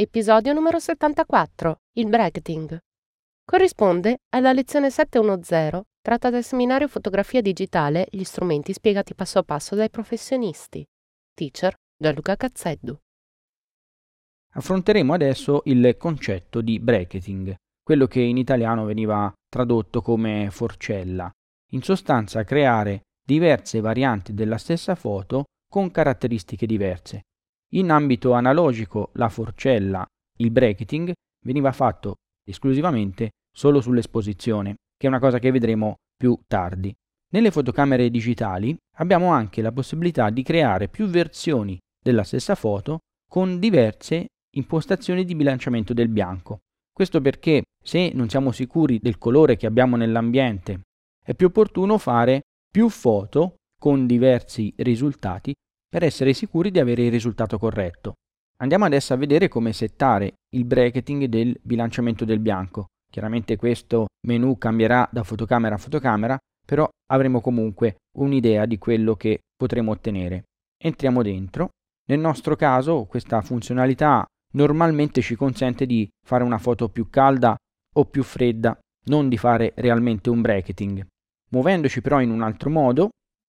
Episodio numero 74. Il bracketing. Corrisponde alla lezione 710 tratta dal seminario Fotografia digitale Gli strumenti spiegati passo a passo dai professionisti. Teacher Gianluca Cazzeddu. Affronteremo adesso il concetto di bracketing, quello che in italiano veniva tradotto come forcella. In sostanza creare diverse varianti della stessa foto con caratteristiche diverse. In ambito analogico la forcella, il bracketing, veniva fatto esclusivamente solo sull'esposizione, che è una cosa che vedremo più tardi. Nelle fotocamere digitali abbiamo anche la possibilità di creare più versioni della stessa foto con diverse impostazioni di bilanciamento del bianco. Questo perché se non siamo sicuri del colore che abbiamo nell'ambiente, è più opportuno fare più foto con diversi risultati per essere sicuri di avere il risultato corretto. Andiamo adesso a vedere come settare il bracketing del bilanciamento del bianco. Chiaramente questo menu cambierà da fotocamera a fotocamera, però avremo comunque un'idea di quello che potremo ottenere. Entriamo dentro. Nel nostro caso questa funzionalità normalmente ci consente di fare una foto più calda o più fredda, non di fare realmente un bracketing. Muovendoci però in un altro modo,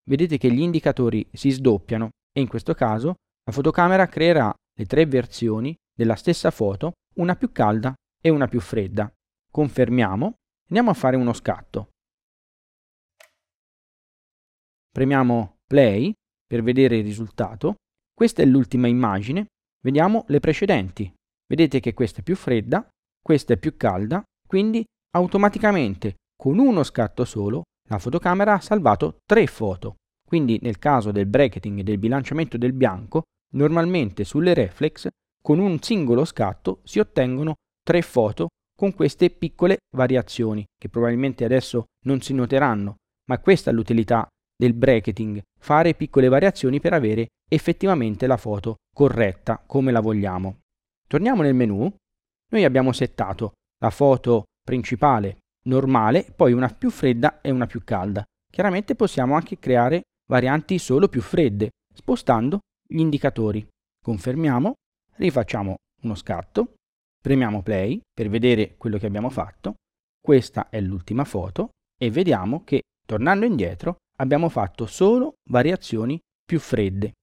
vedete che gli indicatori si sdoppiano e in questo caso la fotocamera creerà le tre versioni della stessa foto, una più calda e una più fredda. Confermiamo, andiamo a fare uno scatto. Premiamo play per vedere il risultato. Questa è l'ultima immagine, vediamo le precedenti. Vedete che questa è più fredda, questa è più calda, quindi automaticamente con uno scatto solo la fotocamera ha salvato tre foto. Quindi nel caso del bracketing e del bilanciamento del bianco, normalmente sulle reflex con un singolo scatto si ottengono tre foto con queste piccole variazioni che probabilmente adesso non si noteranno, ma questa è l'utilità del bracketing, fare piccole variazioni per avere effettivamente la foto corretta come la vogliamo. Torniamo nel menu, noi abbiamo settato la foto principale normale, poi una più fredda e una più calda. Chiaramente possiamo anche creare varianti solo più fredde, spostando gli indicatori. Confermiamo, rifacciamo uno scatto, premiamo play per vedere quello che abbiamo fatto. Questa è l'ultima foto e vediamo che tornando indietro abbiamo fatto solo variazioni più fredde.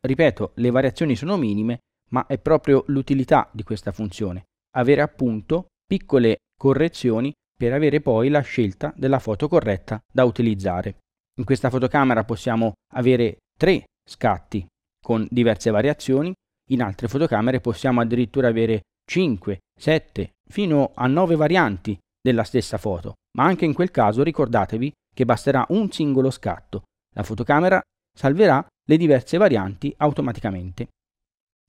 Ripeto, le variazioni sono minime, ma è proprio l'utilità di questa funzione, avere appunto piccole correzioni per avere poi la scelta della foto corretta da utilizzare. In questa fotocamera possiamo avere tre scatti con diverse variazioni, in altre fotocamere possiamo addirittura avere 5, 7, fino a 9 varianti della stessa foto, ma anche in quel caso ricordatevi che basterà un singolo scatto. La fotocamera salverà le diverse varianti automaticamente.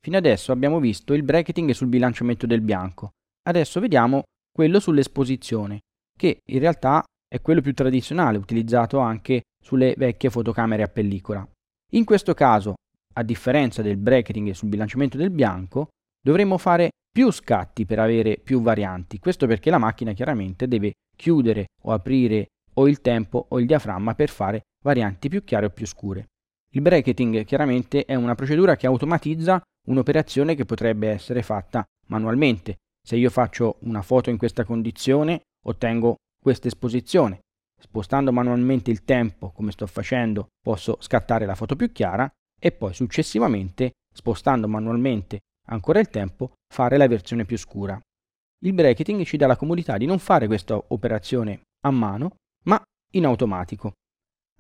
Fino adesso abbiamo visto il bracketing sul bilanciamento del bianco. Adesso vediamo quello sull'esposizione, che in realtà è quello più tradizionale utilizzato anche sulle vecchie fotocamere a pellicola. In questo caso, a differenza del bracketing sul bilanciamento del bianco, dovremmo fare più scatti per avere più varianti. Questo perché la macchina chiaramente deve chiudere o aprire o il tempo o il diaframma per fare varianti più chiare o più scure. Il bracketing chiaramente è una procedura che automatizza un'operazione che potrebbe essere fatta manualmente. Se io faccio una foto in questa condizione, ottengo questa esposizione. Spostando manualmente il tempo, come sto facendo, posso scattare la foto più chiara e poi successivamente, spostando manualmente ancora il tempo, fare la versione più scura. Il bracketing ci dà la comodità di non fare questa operazione a mano, ma in automatico.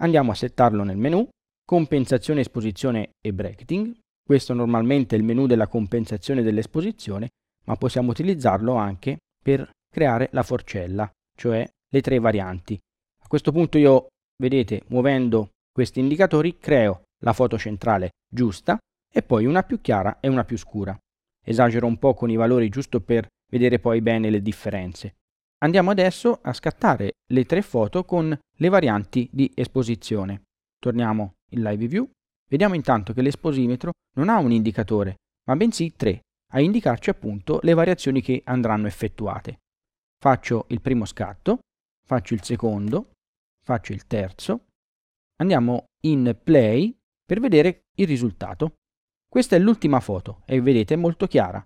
Andiamo a settarlo nel menu, compensazione, esposizione e bracketing. Questo normalmente è il menu della compensazione dell'esposizione, ma possiamo utilizzarlo anche per creare la forcella, cioè le tre varianti. A questo punto io, vedete, muovendo questi indicatori, creo la foto centrale giusta e poi una più chiara e una più scura. esagero un po' con i valori giusto per vedere poi bene le differenze. Andiamo adesso a scattare le tre foto con le varianti di esposizione. Torniamo in Live View. Vediamo intanto che l'esposimetro non ha un indicatore, ma bensì tre, a indicarci appunto le variazioni che andranno effettuate. Faccio il primo scatto, faccio il secondo, faccio il terzo, andiamo in play per vedere il risultato. Questa è l'ultima foto e vedete è molto chiara,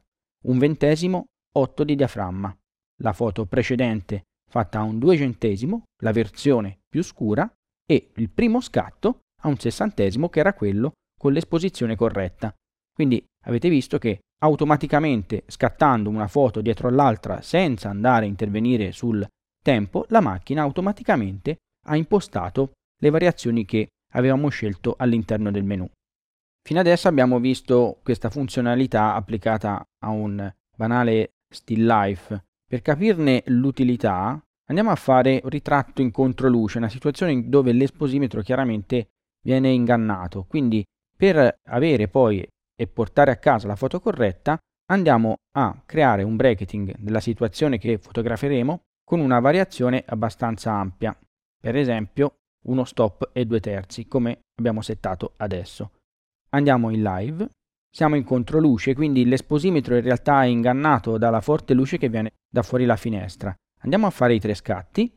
un ventesimo 8 di diaframma. La foto precedente fatta a un 2 centesimo, la versione più scura, e il primo scatto a un sessantesimo che era quello con l'esposizione corretta. Quindi avete visto che automaticamente scattando una foto dietro all'altra senza andare a intervenire sul tempo, la macchina automaticamente ha impostato le variazioni che avevamo scelto all'interno del menu. Fino adesso abbiamo visto questa funzionalità applicata a un banale still life. Per capirne l'utilità andiamo a fare un ritratto in controluce, una situazione dove l'esposimetro chiaramente viene ingannato. Quindi per avere poi e portare a casa la foto corretta andiamo a creare un bracketing della situazione che fotograferemo con una variazione abbastanza ampia. Per esempio uno stop e due terzi come abbiamo settato adesso. Andiamo in live, siamo in controluce, quindi l'esposimetro in realtà è ingannato dalla forte luce che viene da fuori la finestra. Andiamo a fare i tre scatti,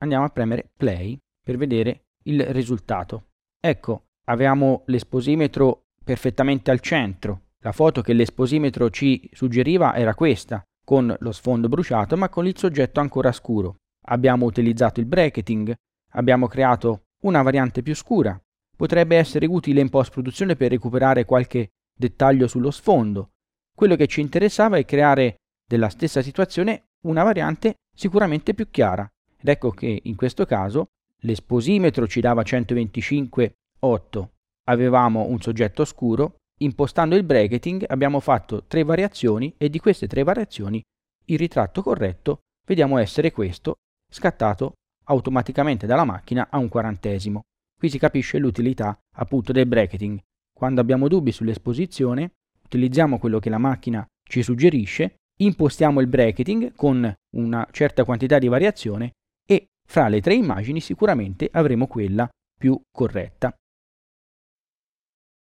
andiamo a premere play per vedere il risultato. Ecco, avevamo l'esposimetro perfettamente al centro. La foto che l'esposimetro ci suggeriva era questa, con lo sfondo bruciato ma con il soggetto ancora scuro. Abbiamo utilizzato il bracketing, abbiamo creato una variante più scura. Potrebbe essere utile in post-produzione per recuperare qualche dettaglio sullo sfondo. Quello che ci interessava è creare della stessa situazione una variante sicuramente più chiara. Ed ecco che in questo caso l'esposimetro ci dava 125,8. Avevamo un soggetto scuro. Impostando il bracketing abbiamo fatto tre variazioni e di queste tre variazioni il ritratto corretto vediamo essere questo, scattato automaticamente dalla macchina a un quarantesimo. Qui si capisce l'utilità appunto del bracketing. Quando abbiamo dubbi sull'esposizione, utilizziamo quello che la macchina ci suggerisce, impostiamo il bracketing con una certa quantità di variazione e fra le tre immagini sicuramente avremo quella più corretta.